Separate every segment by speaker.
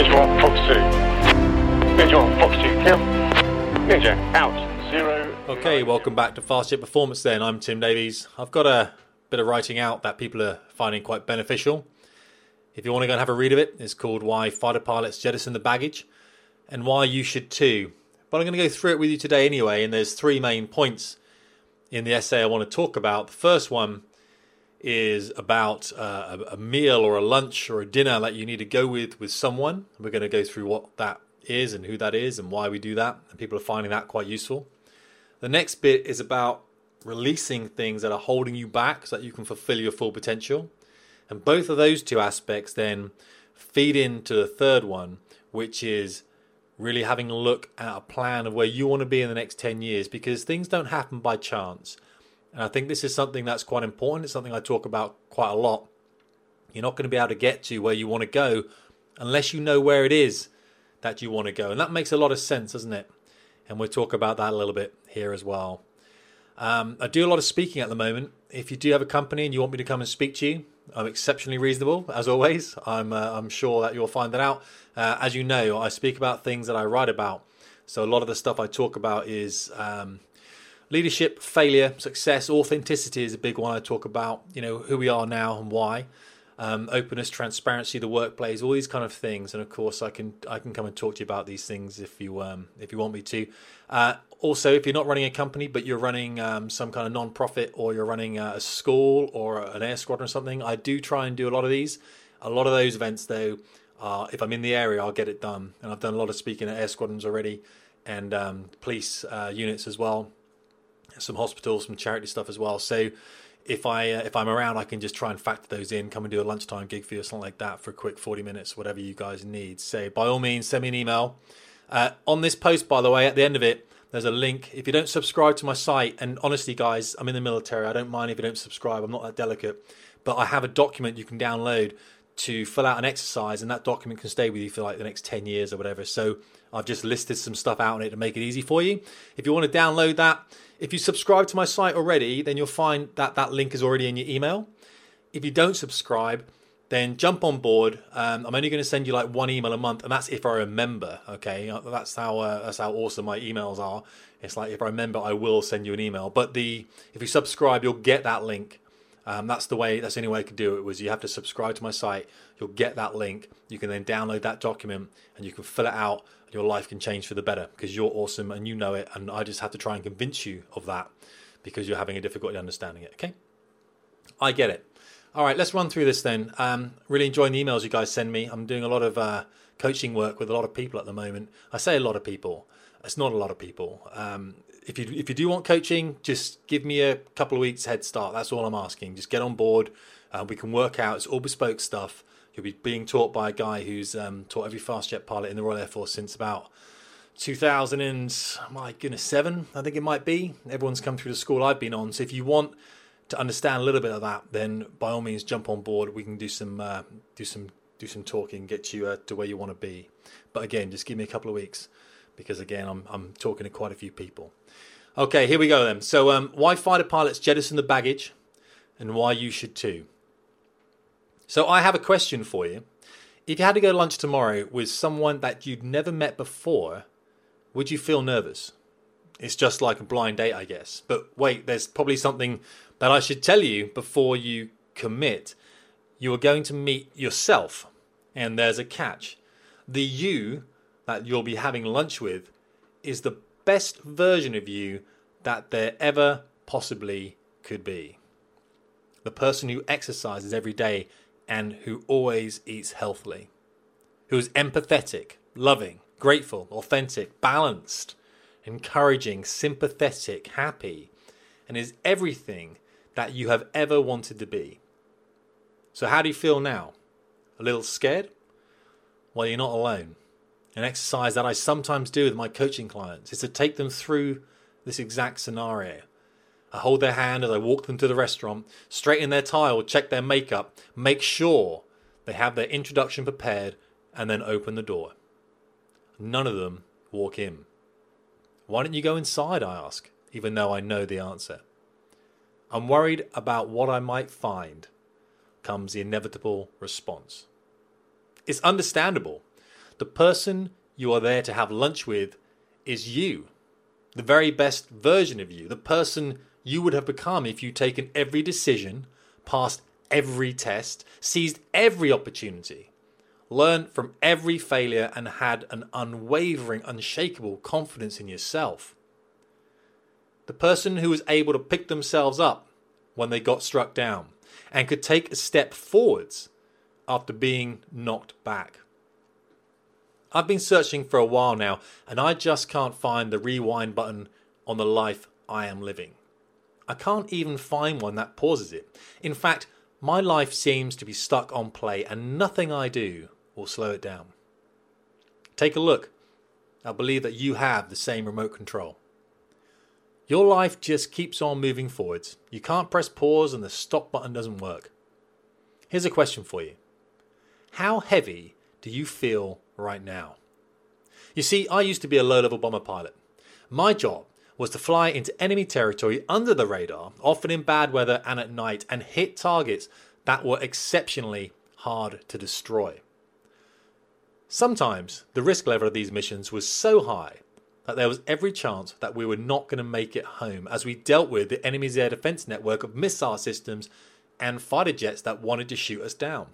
Speaker 1: Visual Fox 2. Visual Fox 2 kill. Ninja out. Zero.
Speaker 2: Okay, welcome back to Fast Jet Performance then. I'm Tim Davies. I've got a bit of writing out that people are finding quite beneficial. If you want to go and have a read of it, it's called Why Fighter Pilots Jettison the Baggage and Why You Should Too. But I'm going to go through it with you today anyway, and there's three main points in the essay I want to talk about. The first one is about uh, a, meal or a lunch or a dinner that you need to go with with someone. We're going to go through what that is and who that is and why we do that, and people are finding that quite useful. The next bit is about releasing things that are holding you back so that you can fulfill your full potential. And both of those two aspects then feed into the third one, which is really having a look at a plan of where you want to be in the next 10 years because things don't happen by chance. And I think this is something that's quite important. It's something I talk about quite a lot. You're not going to be able to get to where you want to go unless you know where it is that you want to go. And that makes a lot of sense, doesn't it? And we'll talk about that a little bit here as well. Um, I do a lot of speaking at the moment. If you do have a company and you want me to come and speak to you, I'm exceptionally reasonable, as always. I'm, uh, I'm sure that you'll find that out. Uh, as you know, I speak about things that I write about. So a lot of the stuff I talk about is um, leadership, failure, success, authenticity is a big one I talk about. You know who we are now and why. Um, openness, transparency, the workplace, all these kind of things, and of course, I can I can come and talk to you about these things if you um, if you want me to. Uh, also, if you're not running a company but you're running um, some kind of non-profit or you're running a school or an air squadron or something, I do try and do a lot of these. A lot of those events, though, uh, if I'm in the area, I'll get it done, and I've done a lot of speaking at air squadrons already and um, police uh, units as well some hospitals, some charity stuff as well. So if I uh, if I'm around, I can just try and factor those in. Come and do a lunchtime gig for you or something like that for a quick forty minutes, whatever you guys need. So by all means, send me an email. Uh, on this post, by the way, at the end of it, there's a link. If you don't subscribe to my site, and honestly, guys, I'm in the military. I don't mind if you don't subscribe. I'm not that delicate, but I have a document you can download to fill out an exercise, and that document can stay with you for like the next 10 years or whatever. So I've just listed some stuff out on it to make it easy for you. If you want to download that, if you subscribe to my site already, then you'll find that that link is already in your email. If you don't subscribe, then jump on board. Um, I'm only going to send you like one email a month, and that's if I remember. Okay, uh, that's how uh, that's how awesome my emails are. It's like if I remember, I will send you an email. But the if you subscribe, you'll get that link. Um, that's the way. That's the only way I could do it. Was you have to subscribe to my site. You'll get that link. You can then download that document and you can fill it out And your life can change for the better because you're awesome and you know it. And I just have to try and convince you of that because you're having a difficulty understanding it. Okay, I get it. All right, let's run through this then. Um, really enjoying the emails you guys send me. I'm doing a lot of uh, coaching work with a lot of people at the moment. I say a lot of people. It's not a lot of people. Um, if you if you do want coaching, just give me a couple of weeks head start. That's all I'm asking. Just get on board. Uh, we can work out. It's all bespoke stuff. You'll be being taught by a guy who's um, taught every fast jet pilot in the Royal Air Force since about 2000 and my goodness seven, I think it might be. Everyone's come through the school I've been on. So if you want to understand a little bit of that, then by all means jump on board. We can do some uh, do some do some talking, get you uh, to where you want to be. But again, just give me a couple of weeks because again, I'm I'm talking to quite a few people. Okay, here we go then. So, um, why fighter pilots jettison the baggage, and why you should too. So I have a question for you. If you had to go to lunch tomorrow with someone that you'd never met before, would you feel nervous? It's just like a blind date, I guess. But wait, there's probably something that I should tell you before you commit. You are going to meet yourself, and there's a catch. The you that you'll be having lunch with is the best version of you that there ever possibly could be. The person who exercises every day and who always eats healthily, who is empathetic, loving, grateful, authentic, balanced, encouraging, sympathetic, happy, and is everything that you have ever wanted to be. So, how do you feel now? A little scared? Well, you're not alone. An exercise that I sometimes do with my coaching clients is to take them through this exact scenario I hold their hand as I walk them to the restaurant, straighten their tie check their makeup, make sure they have their introduction prepared, and then open the door. None of them walk in. Why don't you go inside? I ask, even though I know the answer. I'm worried about what I might find, comes the inevitable response. It's understandable. The person you are there to have lunch with is you, the very best version of you, the person you would have become if you'd taken every decision, passed every test, seized every opportunity, learned from every failure, and had an unwavering, unshakable confidence in yourself. The person who was able to pick themselves up when they got struck down and could take a step forwards after being knocked back. I've been searching for a while now and I just can't find the rewind button on the life I am living. I can't even find one that pauses it. In fact, my life seems to be stuck on play and nothing I do will slow it down. Take a look. I believe that you have the same remote control. Your life just keeps on moving forwards. You can't press pause and the stop button doesn't work. Here's a question for you How heavy do you feel right now? You see, I used to be a low level bomber pilot. My job was to fly into enemy territory under the radar, often in bad weather and at night, and hit targets that were exceptionally hard to destroy. Sometimes the risk level of these missions was so high that there was every chance that we were not going to make it home as we dealt with the enemy's air defense network of missile systems and fighter jets that wanted to shoot us down.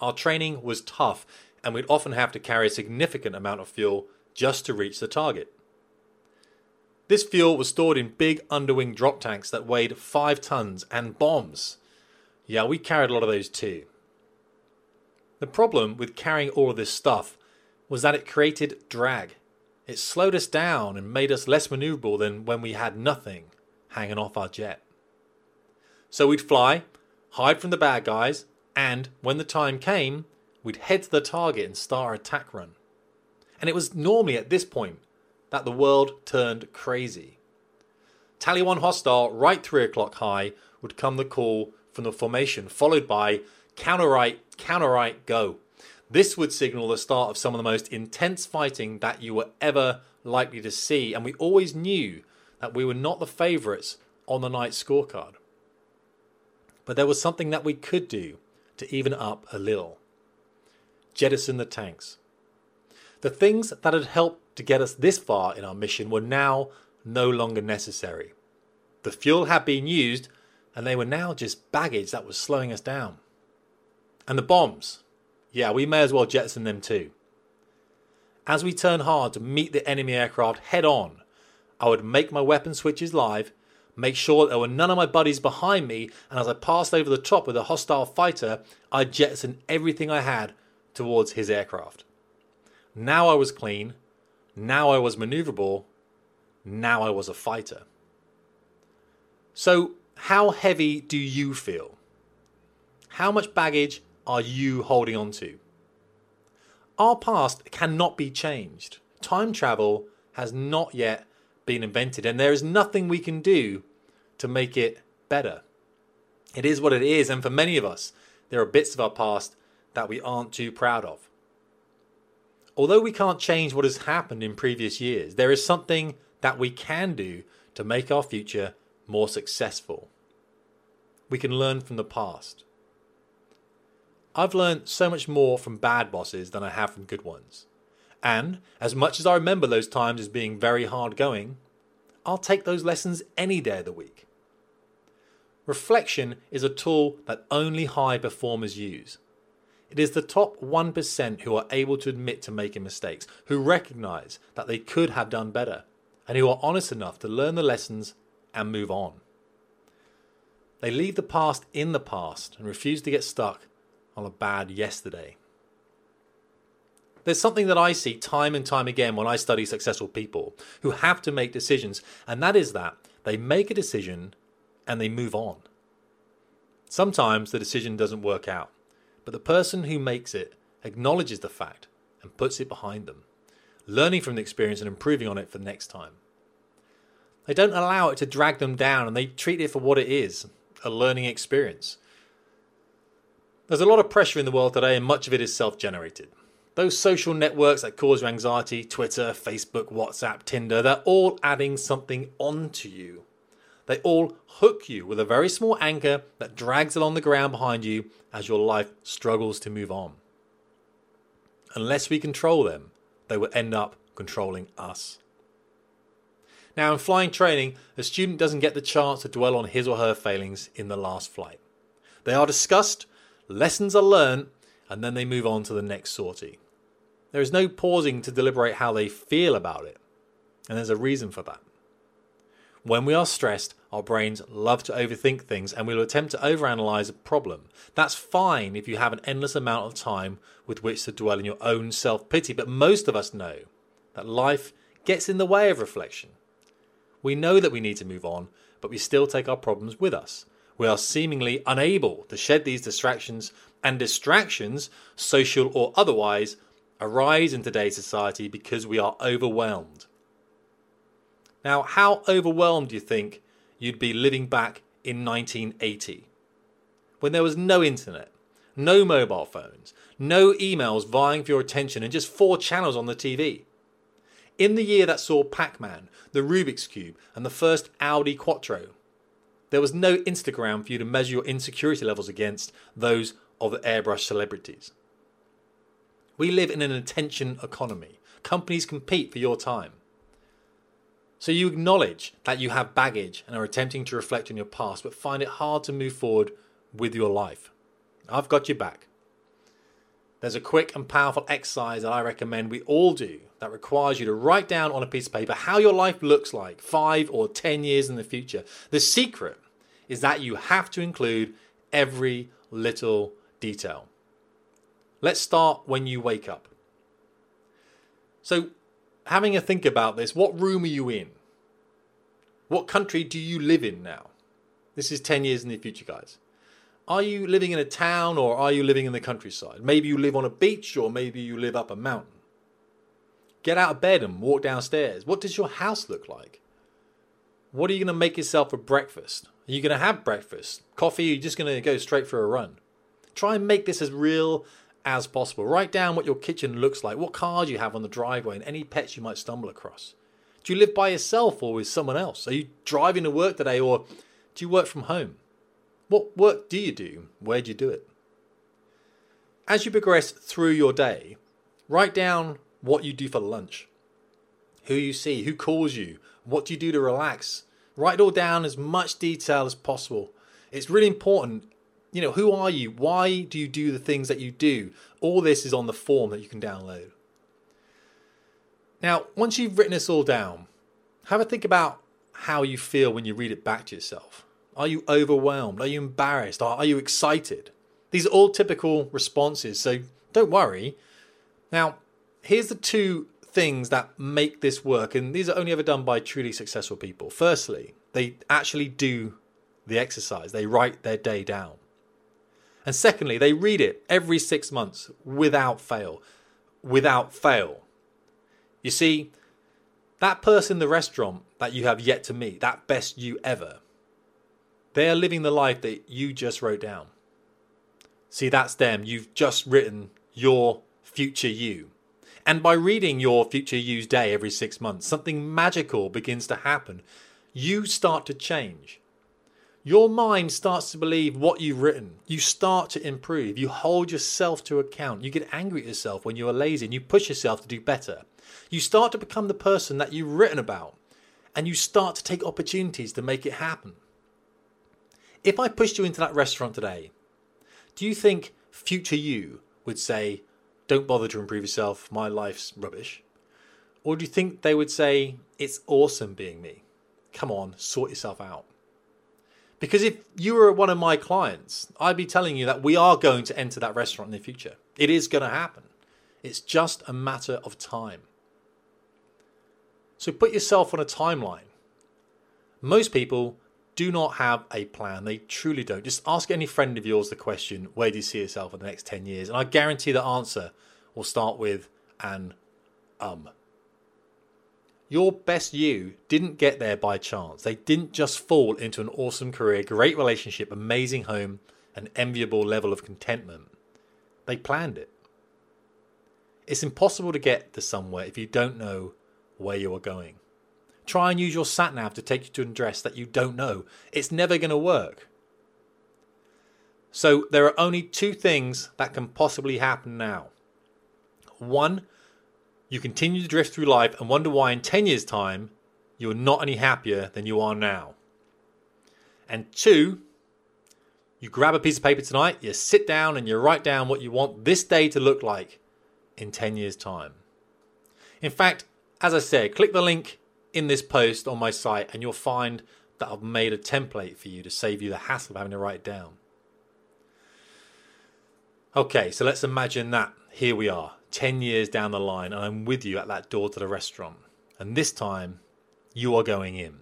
Speaker 2: Our training was tough and we'd often have to carry a significant amount of fuel just to reach the target. This fuel was stored in big underwing drop tanks that weighed 5 tons and bombs. Yeah, we carried a lot of those too. The problem with carrying all of this stuff was that it created drag. It slowed us down and made us less maneuverable than when we had nothing hanging off our jet. So we'd fly, hide from the bad guys, and when the time came, we'd head to the target and start our attack run. And it was normally at this point that the world turned crazy. Tally 1 hostile, right 3 o'clock high, would come the call from the formation, followed by counter right, counter right, go. This would signal the start of some of the most intense fighting that you were ever likely to see, and we always knew that we were not the favourites on the night scorecard. But there was something that we could do to even up a little jettison the tanks. The things that had helped to get us this far in our mission were now no longer necessary. The fuel had been used, and they were now just baggage that was slowing us down. And the bombs, yeah, we may as well jettison them too. As we turned hard to meet the enemy aircraft head on, I would make my weapon switches live, make sure there were none of my buddies behind me, and as I passed over the top with a hostile fighter, I'd jettison everything I had towards his aircraft. Now I was clean, now I was maneuverable, now I was a fighter. So, how heavy do you feel? How much baggage are you holding on to? Our past cannot be changed. Time travel has not yet been invented, and there is nothing we can do to make it better. It is what it is, and for many of us, there are bits of our past that we aren't too proud of. Although we can't change what has happened in previous years, there is something that we can do to make our future more successful. We can learn from the past. I've learned so much more from bad bosses than I have from good ones. And as much as I remember those times as being very hard going, I'll take those lessons any day of the week. Reflection is a tool that only high performers use. It is the top 1% who are able to admit to making mistakes, who recognize that they could have done better, and who are honest enough to learn the lessons and move on. They leave the past in the past and refuse to get stuck on a bad yesterday. There's something that I see time and time again when I study successful people who have to make decisions, and that is that they make a decision and they move on. Sometimes the decision doesn't work out, but the person who makes it acknowledges the fact and puts it behind them, learning from the experience and improving on it for the next time. They don't allow it to drag them down and they treat it for what it is a learning experience. There's a lot of pressure in the world today, and much of it is self generated. Those social networks that cause you anxiety Twitter, Facebook, WhatsApp, Tinder they're all adding something onto you. They all hook you with a very small anchor that drags along the ground behind you as your life struggles to move on. Unless we control them, they will end up controlling us. Now, in flying training, a student doesn't get the chance to dwell on his or her failings in the last flight. They are discussed, lessons are learned, and then they move on to the next sortie. There is no pausing to deliberate how they feel about it, and there's a reason for that. When we are stressed, our brains love to overthink things and we'll attempt to overanalyze a problem. That's fine if you have an endless amount of time with which to dwell in your own self pity, but most of us know that life gets in the way of reflection. We know that we need to move on, but we still take our problems with us. We are seemingly unable to shed these distractions, and distractions, social or otherwise, arise in today's society because we are overwhelmed. Now, how overwhelmed do you think you'd be living back in 1980? When there was no internet, no mobile phones, no emails vying for your attention, and just four channels on the TV. In the year that saw Pac Man, the Rubik's Cube, and the first Audi Quattro, there was no Instagram for you to measure your insecurity levels against those of the airbrush celebrities. We live in an attention economy. Companies compete for your time. So you acknowledge that you have baggage and are attempting to reflect on your past, but find it hard to move forward with your life. I've got you back. There's a quick and powerful exercise that I recommend we all do that requires you to write down on a piece of paper how your life looks like five or ten years in the future. The secret is that you have to include every little detail. Let's start when you wake up. So, having a think about this, what room are you in? What country do you live in now? This is 10 years in the future, guys. Are you living in a town or are you living in the countryside? Maybe you live on a beach or maybe you live up a mountain. Get out of bed and walk downstairs. What does your house look like? What are you going to make yourself for breakfast? Are you going to have breakfast? Coffee? Are you just going to go straight for a run? Try and make this as real as possible. Write down what your kitchen looks like, what cars you have on the driveway, and any pets you might stumble across. Do you live by yourself or with someone else? Are you driving to work today or do you work from home? What work do you do? Where do you do it? As you progress through your day, write down what you do for lunch, who you see, who calls you, what do you do to relax. Write it all down as much detail as possible. It's really important you know, who are you? Why do you do the things that you do? All this is on the form that you can download. Now, once you've written this all down, have a think about how you feel when you read it back to yourself. Are you overwhelmed? Are you embarrassed? Are you excited? These are all typical responses, so don't worry. Now, here's the two things that make this work, and these are only ever done by truly successful people. Firstly, they actually do the exercise, they write their day down. And secondly, they read it every six months without fail. Without fail. You see, that person in the restaurant that you have yet to meet, that best you ever, they are living the life that you just wrote down. See, that's them. You've just written your future you. And by reading your future you's day every six months, something magical begins to happen. You start to change your mind starts to believe what you've written. You start to improve. You hold yourself to account. You get angry at yourself when you are lazy and you push yourself to do better. You start to become the person that you've written about and you start to take opportunities to make it happen. If I pushed you into that restaurant today, do you think future you would say, Don't bother to improve yourself, my life's rubbish? Or do you think they would say, It's awesome being me? Come on, sort yourself out. Because if you were one of my clients, I'd be telling you that we are going to enter that restaurant in the future. It is going to happen. It's just a matter of time. So put yourself on a timeline. Most people do not have a plan. They truly don't. Just ask any friend of yours the question, where do you see yourself in the next 10 years? And I guarantee the answer will start with an um. Your best you didn't get there by chance. They didn't just fall into an awesome career, great relationship, amazing home, an enviable level of contentment. They planned it. It's impossible to get to somewhere if you don't know where you are going. Try and use your sat nav to take you to an address that you don't know. It's never going to work. So there are only two things that can possibly happen now. one, you continue to drift through life and wonder why in 10 years' time you're not any happier than you are now. And two, you grab a piece of paper tonight, you sit down and you write down what you want this day to look like in 10 years' time. In fact, as I said, click the link in this post on my site and you'll find that I've made a template for you to save you the hassle of having to write it down. Okay, so let's imagine that here we are, 10 years down the line, and I'm with you at that door to the restaurant. And this time, you are going in.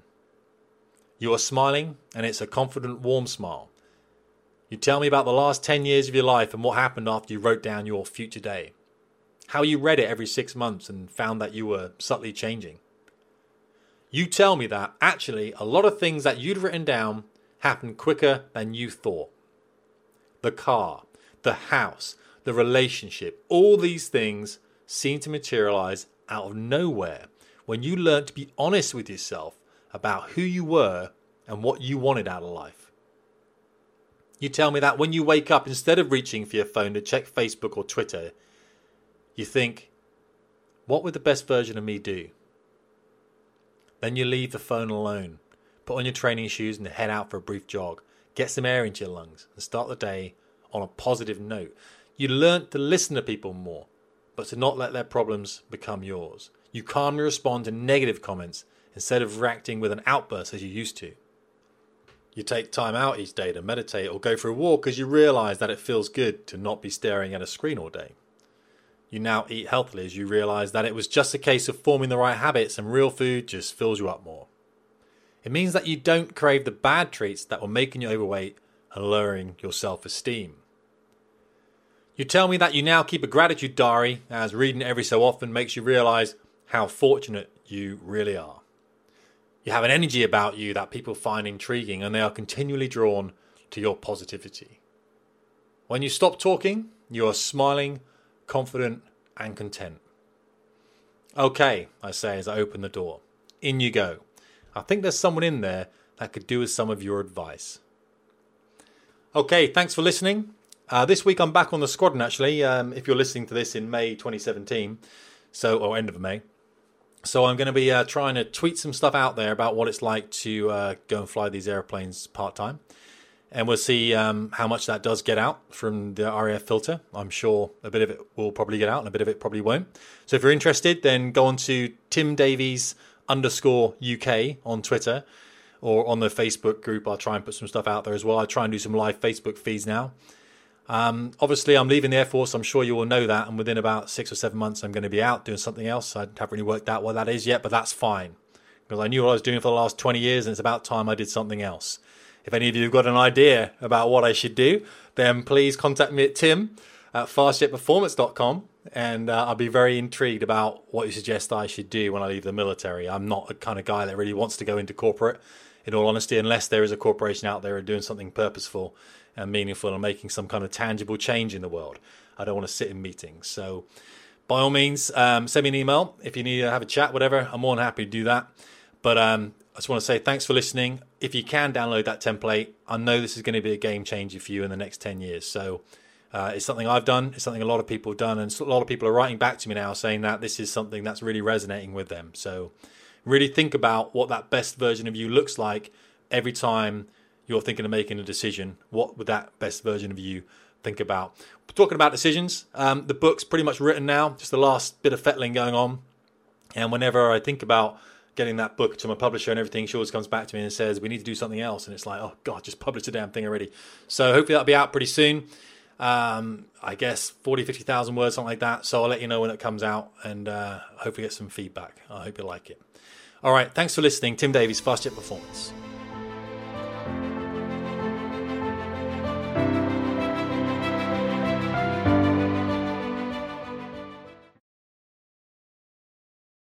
Speaker 2: You are smiling, and it's a confident, warm smile. You tell me about the last 10 years of your life and what happened after you wrote down your future day. How you read it every six months and found that you were subtly changing. You tell me that actually a lot of things that you'd written down happened quicker than you thought. The car, the house, the relationship, all these things seem to materialize out of nowhere when you learn to be honest with yourself about who you were and what you wanted out of life. You tell me that when you wake up, instead of reaching for your phone to check Facebook or Twitter, you think, what would the best version of me do? Then you leave the phone alone, put on your training shoes and head out for a brief jog, get some air into your lungs, and start the day on a positive note. You learn to listen to people more, but to not let their problems become yours. You calmly respond to negative comments instead of reacting with an outburst as you used to. You take time out each day to meditate or go for a walk because you realize that it feels good to not be staring at a screen all day. You now eat healthily as you realize that it was just a case of forming the right habits and real food just fills you up more. It means that you don't crave the bad treats that were making you overweight and lowering your self esteem. You tell me that you now keep a gratitude diary, as reading every so often makes you realize how fortunate you really are. You have an energy about you that people find intriguing and they are continually drawn to your positivity. When you stop talking, you are smiling, confident, and content. Okay, I say as I open the door. In you go. I think there's someone in there that could do with some of your advice. Okay, thanks for listening. Uh, this week I'm back on the squadron actually. Um, if you're listening to this in May 2017, so or end of May, so I'm going to be uh, trying to tweet some stuff out there about what it's like to uh, go and fly these airplanes part time, and we'll see um, how much that does get out from the RAF filter. I'm sure a bit of it will probably get out, and a bit of it probably won't. So if you're interested, then go on to Tim Davies underscore UK on Twitter or on the Facebook group. I'll try and put some stuff out there as well. I try and do some live Facebook feeds now. Um, obviously, I'm leaving the Air Force. I'm sure you all know that. And within about six or seven months, I'm going to be out doing something else. I haven't really worked out what that is yet, but that's fine because I knew what I was doing for the last 20 years, and it's about time I did something else. If any of you have got an idea about what I should do, then please contact me at tim at fastjetperformance.com and uh, I'll be very intrigued about what you suggest I should do when I leave the military. I'm not the kind of guy that really wants to go into corporate, in all honesty, unless there is a corporation out there doing something purposeful and meaningful and making some kind of tangible change in the world. I don't want to sit in meetings. So, by all means, um, send me an email if you need to have a chat, whatever. I'm more than happy to do that. But um, I just want to say thanks for listening. If you can download that template, I know this is going to be a game changer for you in the next 10 years. So, uh, it's something I've done. It's something a lot of people have done, and a lot of people are writing back to me now saying that this is something that's really resonating with them. So, really think about what that best version of you looks like every time you're thinking of making a decision, what would that best version of you think about? Talking about decisions, um, the book's pretty much written now, just the last bit of fettling going on. And whenever I think about getting that book to my publisher and everything, she always comes back to me and says, We need to do something else. And it's like, Oh, God, just publish the damn thing already. So hopefully that'll be out pretty soon. Um, I guess 40, 50,000 words, something like that. So I'll let you know when it comes out and uh, hopefully get some feedback. I hope you like it. All right. Thanks for listening. Tim Davies, Fast Jet Performance.